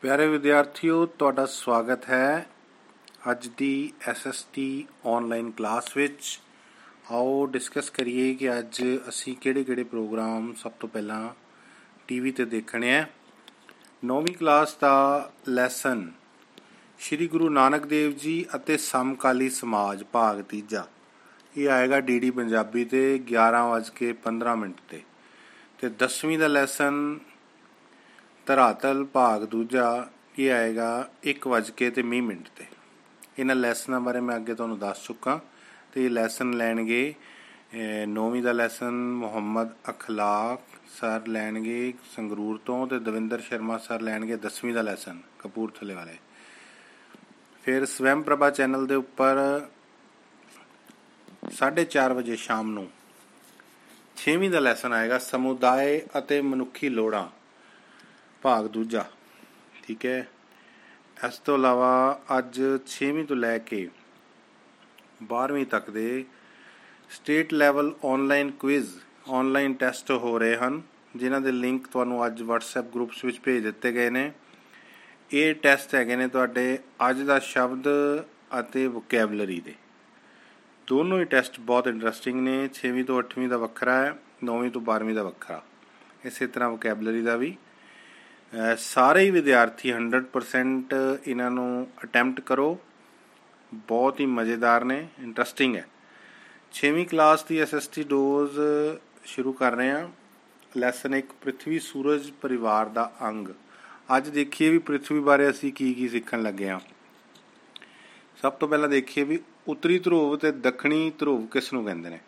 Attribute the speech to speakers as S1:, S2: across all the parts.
S1: ਪਿਆਰੇ ਵਿਦਿਆਰਥੀਓ, ਤੁਹਾਡਾ ਸਵਾਗਤ ਹੈ ਅੱਜ ਦੀ ਐਸਐਸਟੀ ਆਨਲਾਈਨ ਕਲਾਸ ਵਿੱਚ। ਆਓ ਡਿਸਕਸ ਕਰੀਏ ਕਿ ਅੱਜ ਅਸੀਂ ਕਿਹੜੇ-ਕਿਹੜੇ ਪ੍ਰੋਗਰਾਮ ਸਭ ਤੋਂ ਪਹਿਲਾਂ ਟੀਵੀ ਤੇ ਦੇਖਣੇ ਆ। ਨੌਵੀਂ ਕਲਾਸ ਦਾ ਲੈਸਨ ਸ੍ਰੀ ਗੁਰੂ ਨਾਨਕ ਦੇਵ ਜੀ ਅਤੇ ਸਮਕਾਲੀ ਸਮਾਜ ਭਾਗ ਤੀਜਾ। ਇਹ ਆਏਗਾ ਡੀਡੀ ਪੰਜਾਬੀ ਤੇ 11:15 ਮਿੰਟ ਤੇ। ਤੇ 10ਵੀਂ ਦਾ ਲੈਸਨ ਧਰਾਤਲ ਭਾਗ ਦੂਜਾ ਇਹ ਆਏਗਾ 1 ਵਜ ਕੇ ਤੇ 20 ਮਿੰਟ ਤੇ। ਇਹਨਾਂ ਲੈਸਨਾਂ ਬਾਰੇ ਮੈਂ ਅੱਗੇ ਤੁਹਾਨੂੰ ਦੱਸ ਚੁੱਕਾ। ਤੇ ਇਹ ਲੈਸਨ ਲੈਣਗੇ 9ਵੀਂ ਦਾ ਲੈਸਨ ਮੁਹੰਮਦ ਅਖਲਾਕ ਸਰ ਲੈਣਗੇ ਸੰਗਰੂਰ ਤੋਂ ਤੇ ਦਵਿੰਦਰ ਸ਼ਰਮਾ ਸਰ ਲੈਣਗੇ 10ਵੀਂ ਦਾ ਲੈਸਨ ਕਪੂਰਥਲੇ ਵਾਲੇ। ਫਿਰ ਸਵੈਮ ਪ੍ਰਭਾ ਚੈਨਲ ਦੇ ਉੱਪਰ 4:30 ਵਜੇ ਸ਼ਾਮ ਨੂੰ 6ਵੀਂ ਦਾ ਲੈਸਨ ਆਏਗਾ ਸਮੁਦਾਇ ਅਤੇ ਮਨੁੱਖੀ ਲੋੜਾਂ। ਭਾਗ ਦੂਜਾ, ਠੀਕ ਹੈ। ਇਸ ਤੋਂ ਇਲਾਵਾ ਅੱਜ 6ਵੀਂ ਤੋਂ ਲੈ ਕੇ 12ਵੀਂ ਤੱਕ ਦੇ state level online quiz online test ਹੋ ਰਹੇ ਹਨ, ਜਿਨ੍ਹਾਂ ਦੇ ਲਿੰਕ ਤੁਹਾਨੂੰ ਅੱਜ WhatsApp ਗਰੁੱਪਸ ਵਿੱਚ ਭੇਜ ਦਿੱਤੇ ਗਏ ਨੇ। ਇਹ ਟੈਸਟ ਹੈਗੇ ਨੇ ਤੁਹਾਡੇ ਅੱਜ ਦਾ ਸ਼ਬਦ ਅਤੇ ਵੋਕੈਬਲਰੀ ਦੇ। ਦੋਨੋਂ ਹੀ ਟੈਸਟ ਬਹੁਤ ਇੰਟਰਸਟਿੰਗ ਨੇ 6ਵੀਂ ਤੋਂ 8ਵੀਂ ਦਾ ਵੱਖਰਾ ਹੈ 9ਵੀਂ ਤੋਂ 12ਵੀਂ ਦਾ ਵੱਖਰਾ। ਇਸੇ ਤਰ੍ਹਾਂ ਵੋਕੈਬਲਰੀ ਦਾ ਵੀ। ਸਾਰੇ ਹੀ ਵਿਦਿਆਰਥੀ 100% ਇਹਨਾਂ ਨੂੰ ਅਟੈਂਪਟ ਕਰੋ। ਬਹੁਤ ਹੀ ਮਜ਼ੇਦਾਰ ਨੇ ਇੰਟਰਸਟਿੰਗ ਹੈ। 6ਵੀਂ ਕਲਾਸ ਦੀ ਐਸਐਸਟੀ ਡੋਜ਼ ਸ਼ੁਰੂ ਕਰ ਰਹੇ ਹਾਂ। ਲੈਸਨ 1 ਪ੍ਰithvi ਸੂਰਜ ਪਰਿਵਾਰ ਦਾ ਅੰਗ। ਅੱਜ ਦੇਖੀਏ ਵੀ ਪ੍ਰithvi ਬਾਰੇ ਅਸੀਂ ਕੀ ਕੀ ਸਿੱਖਣ ਲੱਗੇ ਹਾਂ। ਸਭ ਤੋਂ ਪਹਿਲਾਂ ਦੇਖੀਏ ਵੀ ਉੱਤਰੀ ਧਰੁਵ ਤੇ ਦੱਖਣੀ ਧਰੁਵ ਕਿਸ ਨੂੰ ਕਹਿੰਦੇ ਨੇ?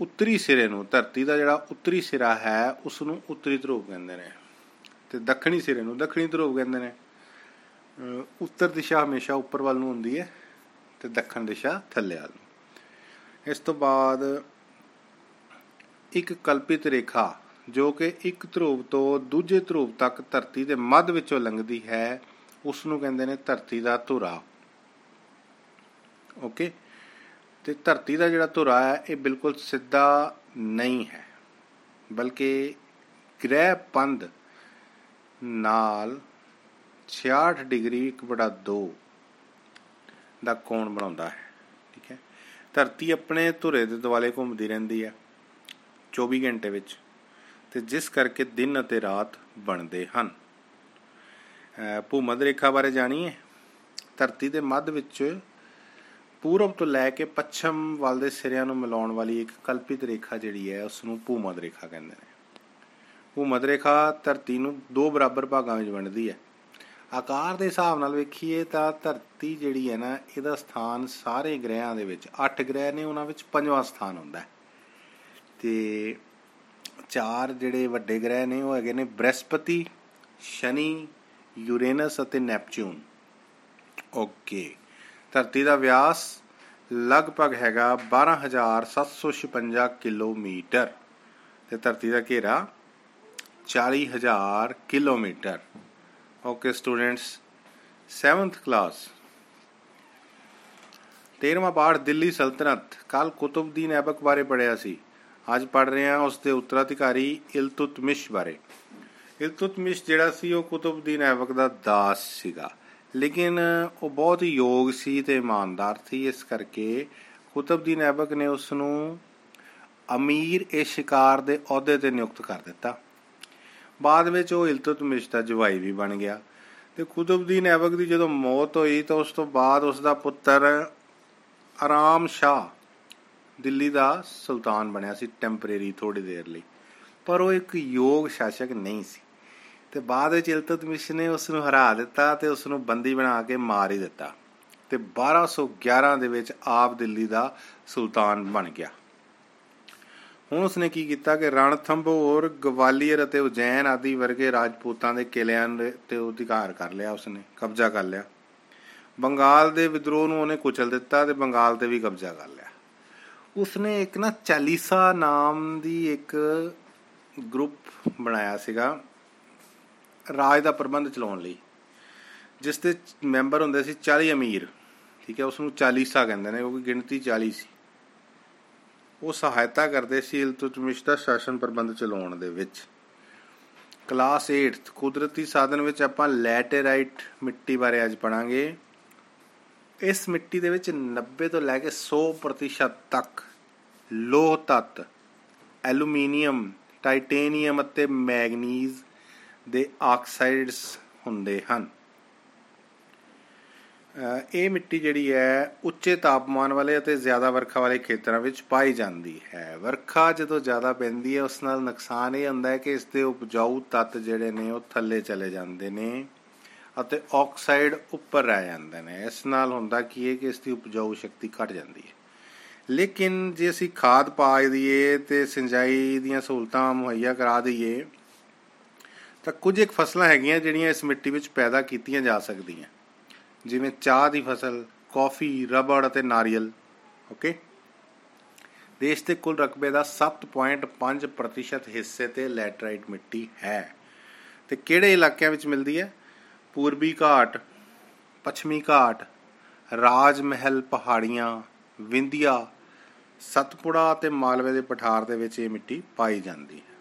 S1: ਉੱਤਰੀ ਸਿਰੇ ਨੂੰ, ਧਰਤੀ ਦਾ ਜਿਹੜਾ ਉੱਤਰੀ ਸਿਰਾ ਹੈ ਉਸ ਨੂੰ ਉੱਤਰੀ ਧਰੁਵ ਕਹਿੰਦੇ ਨੇ। ਤੇ ਦੱਖਣੀ ਸਿਰੇ ਨੂੰ ਦੱਖਣੀ ਧਰੁਵ ਕਹਿੰਦੇ ਨੇ। ਉੱਤਰ ਦਿਸ਼ਾ ਹਮੇਸ਼ਾ ਉੱਪਰ ਵੱਲ ਨੂੰ ਹੁੰਦੀ ਹੈ ਤੇ ਦੱਖਣ ਦਿਸ਼ਾ ਥੱਲੇ ਵੱਲ ਨੂੰ। ਇਸ ਤੋਂ ਬਾਅਦ ਇੱਕ ਕਲਪਿਤ ਰੇਖਾ, ਜੋ ਕਿ ਇੱਕ ਧਰੁਵ ਤੋਂ ਦੂਜੇ ਧਰੁਵ ਤੱਕ ਧਰਤੀ ਦੇ ਮੱਧ ਵਿੱਚੋਂ ਲੰਘਦੀ ਹੈ ਉਸ ਨੂੰ ਕਹਿੰਦੇ ਨੇ ਧਰਤੀ ਦਾ ਧੁਰਾ। ਓਕੇ? ਤੇ ਧਰਤੀ ਦਾ ਜਿਹੜਾ ਧੁਰਾ ਹੈ, ਇਹ ਬਿਲਕੁਲ ਸਿੱਧਾ ਨਹੀਂ ਹੈ, ਬਲਕਿ ਗ੍ਰਹਿ ਪੰਧ ਨਾਲ 66 ਡਿਗਰੀ 1/2 ਦਾ ਕੋਣ ਬਣਾਉਂਦਾ ਹੈ, ਠੀਕ ਹੈ? ਧਰਤੀ ਆਪਣੇ ਧੁਰੇ ਦੇ ਦੁਆਲੇ ਘੁੰਮਦੀ ਰਹਿੰਦੀ ਹੈ 24 ਘੰਟੇ ਵਿੱਚ, ਤੇ ਜਿਸ ਕਰਕੇ ਦਿਨ ਅਤੇ ਰਾਤ ਬਣਦੇ ਹਨ। ਭੂਮਧ ਰੇਖਾ ਬਾਰੇ ਜਾਣੀਏ, ਧਰਤੀ ਦੇ ਮੱਧ ਵਿੱਚ ਪੂਰਬ ਤੋਂ ਲੈ ਕੇ ਪੱਛਮ ਵੱਲ ਦੇ ਸਿਰਿਆਂ ਨੂੰ ਮਿਲਾਉਣ ਵਾਲੀ ਇੱਕ ਕਲਪਿਤ ਰੇਖਾ ਜਿਹੜੀ ਹੈ ਉਸ ਨੂੰ ਭੂਮਧ ਰੇਖਾ ਕਹਿੰਦੇ ਨੇ। ਭੂਮਧ ਰੇਖਾ ਧਰਤੀ ਨੂੰ ਦੋ ਬਰਾਬਰ ਭਾਗਾਂ ਵਿੱਚ ਵੰਡਦੀ ਹੈ। ਆਕਾਰ ਦੇ ਹਿਸਾਬ ਨਾਲ ਵੇਖੀਏ ਤਾਂ ਧਰਤੀ ਜਿਹੜੀ ਹੈ ਨਾ, ਇਹਦਾ ਸਥਾਨ ਸਾਰੇ ਗ੍ਰਹਿਾਂ ਦੇ ਵਿੱਚ 8 ਗ੍ਰਹਿ ਨੇ ਉਹਨਾਂ ਵਿੱਚ ਪੰਜਵਾਂ ਸਥਾਨ ਹੁੰਦਾ ਹੈ। ਤੇ ਚਾਰ ਜਿਹੜੇ ਵੱਡੇ ਗ੍ਰਹਿ ਨੇ, ਉਹ ਹੈਗੇ ਨੇ ਬ੍ਰਹਸਪਤੀ, ਸ਼ਨੀ, ਯੂਰੇਨਸ ਅਤੇ ਨੈਪਚੂਨ ਓਕੇ। ਧਰਤੀ ਦਾ ਵਿਆਸ ਲਗਭਗ ਹੈਗਾ 12756 ਕਿਲੋਮੀਟਰ ਤੇ ਧਰਤੀ ਦਾ ਘੇਰਾ 40000 kilometre. Okay students 7th class 13ਵਾਂ ਪਾਠ ਦਿੱਲੀ ਸਲਤਨਤ। ਕੱਲ ਕੁਤਬਦੀਨ ਐਬਕ ਬਾਰੇ ਪੜਿਆ ਸੀ। ਅੱਜ ਪੜ ਰਹੇ ਹਾਂ ਉਸ ਦੇ ਉੱਤਰਾਧਿਕਾਰੀ ਇਲਤੁਤਮਿਸ਼ ਬਾਰੇ। ਇਲਤੁਤਮਿਸ਼ ਜਿਹੜਾ ਸੀ ਉਹ ਕੁਤਬਦੀਨ ਐਬਕ ਦਾ ਦਾਸ ਸੀਗਾ। ਲੇਕਿਨ ਉਹ ਬਹੁਤ ਹੀ ਯੋਗ ਸੀ ਤੇ ਇਮਾਨਦਾਰ ਸੀ। ਇਸ ਕਰਕੇ ਕੁਤਬਦੀਨ ਐਬਕ ਨੇ ਉਸ ਨੂੰ ਅਮੀਰ ਇਹ ਸ਼ਿਕਾਰ ਦੇ ਅਹੁਦੇ ਤੇ ਨਿਯੁਕਤ ਕਰ ਦਿੱਤਾ। ਬਾਅਦ ਵਿੱਚ ਉਹ ਇਲਤੁਤਮਿਸ਼ ਦਾ ਜਵਾਈ ਵੀ ਬਣ ਗਿਆ। ਤੇ ਕੁਤਬਦੀਨ ਐਬਕ ਦੀ ਜਦੋਂ ਮੌਤ ਹੋਈ ਤਾਂ ਉਸ ਤੋਂ ਬਾਅਦ ਉਸ ਦਾ ਪੁੱਤਰ ਆਰਾਮ ਸ਼ਾਹ ਦਿੱਲੀ ਦਾ ਸੁਲਤਾਨ ਬਣਿਆ ਸੀ ਟੈਂਪਰੇਰੀ ਥੋੜੀ ਦੇਰ ਲਈ। ਪਰ ਉਹ ਇੱਕ ਯੋਗ ਸ਼ਾਸਕ ਨਹੀਂ ਸੀ। ਤੇ ਬਾਅਦ ਵਿੱਚ ਇਲਤਤਮਿਸ਼ ਨੇ ਉਸ ਨੂੰ ਹਰਾ ਦਿੱਤਾ ਤੇ ਉਸ ਨੂੰ ਬੰਦੀ ਬਣਾ ਕੇ ਮਾਰ ਹੀ ਦਿੱਤਾ। ਤੇ 1211 ਦੇ ਵਿੱਚ ਆਪ ਦਿੱਲੀ ਦਾ ਸੁਲਤਾਨ ਬਣ ਗਿਆ। ਹੁਣ ਉਸਨੇ ਕੀ ਕੀਤਾ ਕਿ ਰਣਥੰਭੋਰ, ਗਵਾਲੀਅਰ ਅਤੇ ਉਜੈਨ ਆਦਿ ਵਰਗੇ ਰਾਜਪੂਤਾਂ ਦੇ ਕਿਲਿਆਂ ਤੇ ਅਧਿਕਾਰ ਕਰ ਲਿਆ ਉਸਨੇ, ਕਬਜ਼ਾ ਕਰ ਲਿਆ। ਬੰਗਾਲ ਦੇ ਵਿਦਰੋਹ ਨੂੰ ਉਹਨੇ ਕੁਚਲ ਦਿੱਤਾ ਤੇ ਬੰਗਾਲ ਤੇ ਵੀ ਕਬਜ਼ਾ ਕਰ ਲਿਆ। ਉਸਨੇ ਇੱਕ ਨਾ ਚਾਲੀਸਾ ਨਾਮ ਦੀ ਇੱਕ ਗਰੁੱਪ ਬਣਾਇਆ ਸੀਗਾ। ਰਾਜ ਦਾ ਪ੍ਰਬੰਧ ਚਲਾਉਣ ਲਈ, ਜਿਸ ਦੇ ਮੈਂਬਰ ਹੁੰਦੇ ਸੀ 40 ਅਮੀਰ, ਠੀਕ ਹੈ ਉਸ ਨੂੰ ਚਾਲੀਸਾ ਕਹਿੰਦੇ ਨੇ, ਕਿਉਂਕਿ ਗਿਣਤੀ 40 ਸੀ। ਉਹ ਸਹਾਇਤਾ ਕਰਦੇ ਸੀ ਇਲਤੁਤਮਿਸ਼ ਦਾ ਸ਼ਾਸਨ ਪ੍ਰਬੰਧ ਚਲਾਉਣ ਦੇ ਵਿੱਚ। ਕਲਾਸ 8th ਕੁਦਰਤੀ ਸਾਧਨ ਵਿੱਚ ਆਪਾਂ ਲੈਟੇਰਾਈਟ ਮਿੱਟੀ ਬਾਰੇ ਅੱਜ ਪੜਾਂਗੇ ਇਸ ਮਿੱਟੀ ਦੇ ਵਿੱਚ 90 ਤੋਂ ਲੈ ਕੇ 100% ਤੱਕ ਲੋਹ ਤੱਤ, ਐਲੂਮੀਨੀਅਮ, ਟਾਈਟੇਨੀਅਮ ਅਤੇ ਮੈਗਨੀਜ਼ ਦੇ ਆਕਸਾਈਡਸ ਹੁੰਦੇ ਹਨ। ਇਹ ਮਿੱਟੀ ਜਿਹੜੀ ਹੈ, ਉੱਚੇ ਤਾਪਮਾਨ ਵਾਲੇ ਅਤੇ ਜ਼ਿਆਦਾ ਵਰਖਾ ਵਾਲੇ ਖੇਤਰਾਂ ਵਿੱਚ ਪਾਈ ਜਾਂਦੀ ਹੈ। ਵਰਖਾ ਜਦੋਂ ਜ਼ਿਆਦਾ ਪੈਂਦੀ ਹੈ, ਉਸ ਨਾਲ ਨੁਕਸਾਨ ਇਹ ਹੁੰਦਾ ਹੈ ਕਿ ਇਸ ਦੇ ਉਪਜਾਊ ਤੱਤ ਜਿਹੜੇ ਨੇ, ਉਹ ਥੱਲੇ ਚਲੇ ਜਾਂਦੇ ਨੇ ਅਤੇ ਆਕਸਾਈਡ ਉੱਪਰ ਰਹਿ ਜਾਂਦੇ ਨੇ। ਇਸ ਨਾਲ ਹੁੰਦਾ ਕੀ ਹੈ ਕਿ ਇਸ ਦੀ ਉਪਜਾਊ ਸ਼ਕਤੀ ਘਟ ਜਾਂਦੀ ਹੈ। ਲੇਕਿਨ ਜੇ ਅਸੀਂ ਖਾਦ ਪਾ ਦਈਏ ਤੇ ਸਿੰਜਾਈ ਦੀਆਂ ਸਹੂਲਤਾਂ ਮੁਹੱਈਆ ਕਰਾ ਦਈਏ ਤਾਂ ਕੁਝ ਇੱਕ ਫਸਲਾਂ ਹੈਗੀਆਂ ਜਿਹੜੀਆਂ ਇਸ ਮਿੱਟੀ ਵਿੱਚ ਪੈਦਾ ਕੀਤੀਆਂ ਜਾ ਸਕਦੀਆਂ। ਜਿਵੇਂ ਚਾਹ ਦੀ ਫਸਲ, ਕਾਫੀ, ਰਬੜ ਅਤੇ ਨਾਰੀਅਲ, ਓਕੇ? ਦੇਸ਼ ਦੇ ਕੁੱਲ ਰਕਬੇ ਦਾ 7.5% ਹਿੱਸੇ ਤੇ ਲੈਟਰਾਈਟ ਮਿੱਟੀ ਹੈ। ਤੇ ਕਿਹੜੇ ਇਲਾਕਿਆਂ ਵਿੱਚ ਮਿਲਦੀ ਹੈ? ਪੂਰਬੀ ਘਾਟ, ਪੱਛਮੀ ਘਾਟ ਰਾਜ ਮਹਿਲ ਪਹਾੜੀਆਂ, ਵਿੰਧਿਆ, ਸਤਪੁੜਾ ਤੇ ਮਾਲਵੇ ਦੇ ਪਠਾਰ ਦੇ ਵਿੱਚ ਇਹ ਮਿੱਟੀ ਪਾਈ ਜਾਂਦੀ ਹੈ।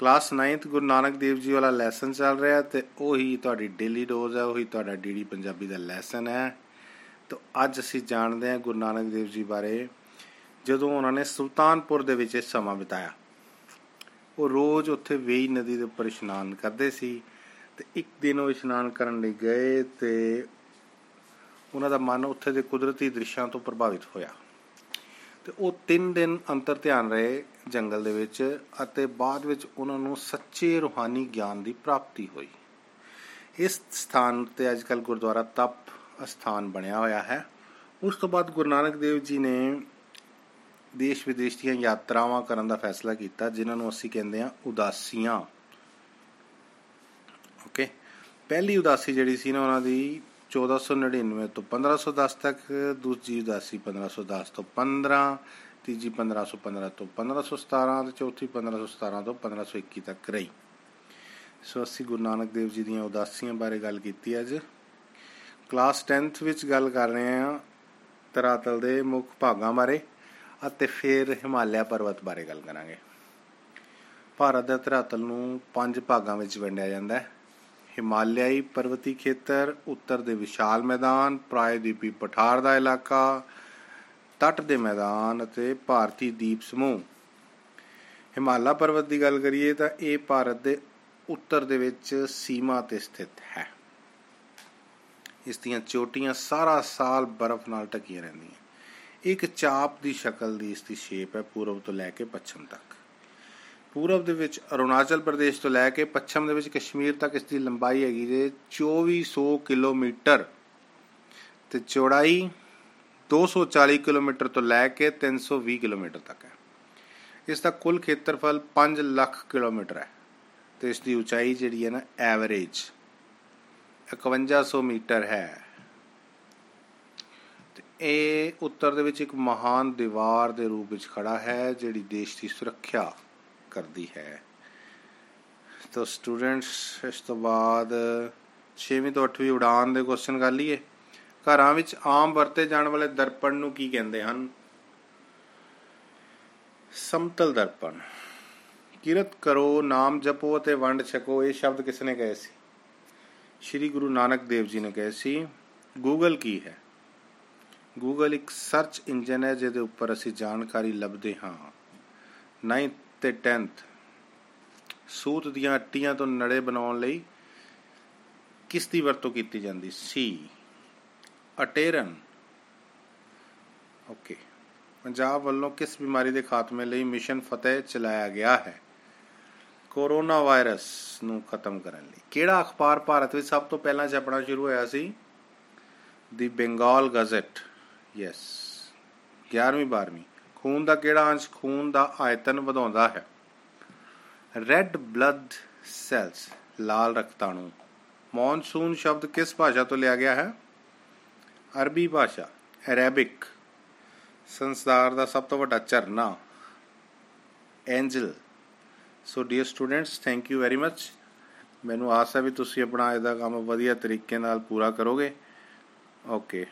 S1: ਕਲਾਸ 9th ਗੁਰੂ ਨਾਨਕ ਦੇਵ ਜੀ ਵਾਲਾ ਲੈਸਨ ਚੱਲ ਰਿਹਾ ਤੇ ਉਹੀ ਤੁਹਾਡੀ ਡੇਲੀ ਡੋਜ਼ ਹੈ, ਉਹੀ ਤੁਹਾਡਾ ਡੀਡੀ ਪੰਜਾਬੀ ਦਾ ਲੈਸਨ ਹੈ। ਤਾਂ ਅੱਜ ਅਸੀਂ ਜਾਣਦੇ ਹਾਂ ਗੁਰੂ ਨਾਨਕ ਦੇਵ ਜੀ ਬਾਰੇ, ਜਦੋਂ ਉਹਨਾਂ ਨੇ ਸੁਲਤਾਨਪੁਰ ਦੇ ਵਿੱਚ ਸਮਾਂ ਬਿਤਾਇਆ। ਉਹ ਰੋਜ਼ ਉੱਥੇ ਵੇਈ ਨਦੀ ਦੇ ਉੱਪਰ ਇਸ਼ਨਾਨ ਕਰਦੇ ਸੀ ਤੇ ਇੱਕ ਦਿਨ ਉਹ ਇਸ਼ਨਾਨ ਕਰਨ ਲਈ ਗਏ ਤੇ ਉਹਨਾਂ ਦਾ ਮਨ ਉੱਥੇ ਦੇ ਕੁਦਰਤੀ ਦ੍ਰਿਸ਼ਾਂ ਤੋਂ ਪ੍ਰਭਾਵਿਤ ਹੋਇਆ। ਤੇ ਉਹ 3 ਦਿਨ ਅੰਤਰ ਧਿਆਨ ਰਹੇ ਜੰਗਲ ਦੇ ਵਿੱਚ ਅਤੇ ਬਾਅਦ ਵਿੱਚ ਉਹਨਾਂ ਨੂੰ ਸੱਚੇ ਰੂਹਾਨੀ ਗਿਆਨ ਦੀ ਪ੍ਰਾਪਤੀ ਹੋਈ। ਇਸ ਸਥਾਨ ਤੇ ਅੱਜਕੱਲ ਗੁਰਦੁਆਰਾ ਤਪ ਸਥਾਨ ਬਣਿਆ ਹੋਇਆ ਹੈ। ਉਸ ਤੋਂ ਬਾਅਦ ਗੁਰੂ ਨਾਨਕ ਦੇਵ ਜੀ ਨੇ ਦੇਸ਼ ਵਿਦੇਸ਼ ਦੀਆਂ ਯਾਤਰਾਵਾਂ ਕਰਨ ਦਾ ਫੈਸਲਾ ਕੀਤਾ, ਜਿਨ੍ਹਾਂ ਨੂੰ ਅਸੀਂ ਕਹਿੰਦੇ ਆ ਉਦਾਸੀਆਂ। ਓਕੇ ਪਹਿਲੀ ਉਦਾਸੀ ਜਿਹੜੀ ਸੀ ਨਾ ਉਹਨਾਂ ਦੀ 1499 ਤੋਂ 1510 ਤੱਕ, ਦੂਜੀ ਉਦਾਸੀ 1510 ਤੋਂ 15 ਤੀਜੀ 1515 ਤੋਂ 1517 ਤੇ ਚੌਥੀ 1517 ਤੋਂ 1521 ਤੱਕ ਰਹੀ। ਸੋ ਅਸੀਂ ਗੁਰੂ ਨਾਨਕ ਦੇਵ ਜੀ ਦੀਆਂ ਉਦਾਸੀਆਂ ਬਾਰੇ ਗੱਲ ਕੀਤੀ ਅੱਜ। ਕਲਾਸ 10th ਵਿੱਚ ਗੱਲ ਕਰ ਰਹੇ ਹਾਂ ਤਰਾਤਲ ਦੇ ਮੁੱਖ ਭਾਗਾਂ ਬਾਰੇ ਅਤੇ ਫਿਰ ਹਿਮਾਲਿਆ ਪਰਬਤ ਬਾਰੇ ਗੱਲ ਕਰਾਂਗੇ। ਭਾਰਤ ਦਾ ਤਰਾਤਲ ਨੂੰ ਪੰਜ ਭਾਗਾਂ ਵਿੱਚ ਵੰਡਿਆ ਜਾਂਦਾ ਹੈ। ਹਿਮਾਲਿਆਈ ਪਰਬਤੀ ਖੇਤਰ, ਉੱਤਰ ਦੇ ਵਿਸ਼ਾਲ ਮੈਦਾਨ ਪ੍ਰਾਇਦੀਪੀ ਪਠਾਰ ਦਾ ਇਲਾਕਾ, ਤੱਟ ਦੇ ਮੈਦਾਨ ਅਤੇ ਭਾਰਤੀ ਦੀਪ ਸਮੂਹ। ਹਿਮਾਲਾ ਪਰਬਤ ਦੀ ਗੱਲ ਕਰੀਏ ਤਾਂ ਇਹ ਭਾਰਤ ਦੇ ਉੱਤਰ ਦੇ ਵਿੱਚ ਸੀਮਾ ਤੇ ਸਥਿਤ ਹੈ। ਇਸ ਦੀਆਂ ਚੋਟੀਆਂ ਸਾਰਾ ਸਾਲ ਬਰਫ਼ ਨਾਲ ਢਕੀਆਂ ਰਹਿੰਦੀਆਂ। ਇੱਕ ਚਾਪ ਦੀ ਸ਼ਕਲ ਦੀ ਇਸ ਦੀ ਸ਼ੇਪ ਹੈ ਪੂਰਬ ਤੋਂ ਲੈ ਕੇ ਪੱਛਮ ਤੱਕ। ਪੂਰਬ ਦੇ ਵਿੱਚ ਅਰੁਣਾਚਲ ਪ੍ਰਦੇਸ਼ ਤੋਂ ਲੈ ਕੇ ਪੱਛਮ ਦੇ ਵਿੱਚ ਕਸ਼ਮੀਰ ਤੱਕ ਇਸ ਦੀ ਲੰਬਾਈ ਹੈਗੀ ਜੇ 2400 ਕਿਲੋਮੀਟਰ ਤੇ ਚੌੜਾਈ 240 ਕਿਲੋਮੀਟਰ ਤੋਂ ਲੈ ਕੇ 320 ਕਿਲੋਮੀਟਰ ਤੱਕ ਹੈ। ਇਸ ਦਾ ਕੁੱਲ ਖੇਤਰਫਲ 5 ਲੱਖ ਕਿਲੋਮੀਟਰ ਹੈ ਤੇ ਇਸ ਦੀ ਉਚਾਈ ਜਿਹੜੀ ਹੈ ਨਾ ਐਵਰੇਜ 5100 ਮੀਟਰ ਹੈ। ਤੇ ਇਹ ਉੱਤਰ ਦੇ ਵਿੱਚ ਇੱਕ ਮਹਾਨ ਦੀਵਾਰ ਦੇ ਰੂਪ ਵਿੱਚ ਖੜਾ ਹੈ ਜਿਹੜੀ ਦੇਸ਼ ਦੀ ਸੁਰੱਖਿਆ ਕਰਦੀ ਹੈ। ਤੋ ਸਟੂਡੈਂਟਸ ਇਸ ਤੋਂ ਬਾਅਦ 6ਵੀਂ ਤੋਂ 8ਵੀਂ ਉਡਾਨ ਦੇ ਕੁਐਸਚਨ ਕਰ ਲਈਏ। ਘਰਾਂ ਵਿੱਚ ਆਮ ਵਰਤੇ ਜਾਣ ਵਾਲੇ ਦਰਪਣ ਨੂੰ ਕੀ ਕਹਿੰਦੇ ਹਨ? ਸਮਤਲ ਦਰਪਣ। ਕਿਰਤ ਕਰੋ, ਨਾਮ ਜਪੋ ਅਤੇ ਵੰਡ ਛਕੋ, ਇਹ ਸ਼ਬਦ ਕਿਸ ਨੇ ਕਹੇ ਸੀ? ਸ਼੍ਰੀ ਗੁਰੂ ਨਾਨਕ ਦੇਵ ਜੀ ਨੇ ਕਹੇ ਸੀ ਗੂਗਲ ਕੀ ਹੈ? ਗੂਗਲ ਇੱਕ ਸਰਚ ਇੰਜਨ ਹੈ ਜਿਹਦੇ ਉੱਪਰ ਅਸੀਂ ਜਾਣਕਾਰੀ ਲੱਭਦੇ ਹਾਂ। 9th ਤੇ 10th ਸੂਤ ਦੀਆਂ ਅੱਟੀਆਂ ਤੋਂ ਨੜੇ ਬਣਾਉਣ ਲਈ ਕਿਸ ਦੀ ਵਰਤੋਂ ਕੀਤੀ ਜਾਂਦੀ? ਸੀ ਅਟੇਰਨ। ਓਕੇ ਪੰਜਾਬ ਵੱਲੋਂ ਕਿਸ ਬਿਮਾਰੀ ਦੇ ਖਾਤਮੇ ਲਈ ਮਿਸ਼ਨ ਫਤਿਹ ਚਲਾਇਆ ਗਿਆ ਹੈ? ਕੋਰੋਨਾ ਵਾਇਰਸ ਨੂੰ ਖਤਮ ਕਰਨ ਲਈ। ਕਿਹੜਾ ਅਖਬਾਰ ਭਾਰਤ ਵਿੱਚ ਸਭ ਤੋਂ ਪਹਿਲਾਂ ਛਪਣਾ ਸ਼ੁਰੂ ਹੋਇਆ ਸੀ? ਦੀ ਬੰਗਾਲ ਗਜ਼ਟ ਯੈਸ 11ਵੀਂ 12ਵੀਂ ਖੂਨ ਦਾ ਕਿਹੜਾ ਅੰਸ਼? ਖੂਨ ਦਾ ਆਇਤਨ ਵਧਾਉਂਦਾ ਹੈ। ਰੈੱਡ ਬਲੱਡ ਸੈਲਸ ਲਾਲ ਰਕਤਾਣੂ। ਮੌਨਸੂਨ ਸ਼ਬਦ ਕਿਸ ਭਾਸ਼ਾ ਤੋਂ ਲਿਆ ਗਿਆ ਹੈ? ਅਰਬੀ ਭਾਸ਼ਾ ਅਰੈਬਿਕ ਸੰਸਾਰ ਦਾ ਸਭ ਤੋਂ ਵੱਡਾ ਝਰਨਾ Angel so dear students thank you very much ਮੈਨੂੰ ਆਸ ਹੈ ਵੀ ਤੁਸੀਂ ਆਪਣਾ ਇਹਦਾ ਕੰਮ ਵਧੀਆ ਤਰੀਕੇ ਨਾਲ ਪੂਰਾ ਕਰੋਗੇ। ਓਕੇ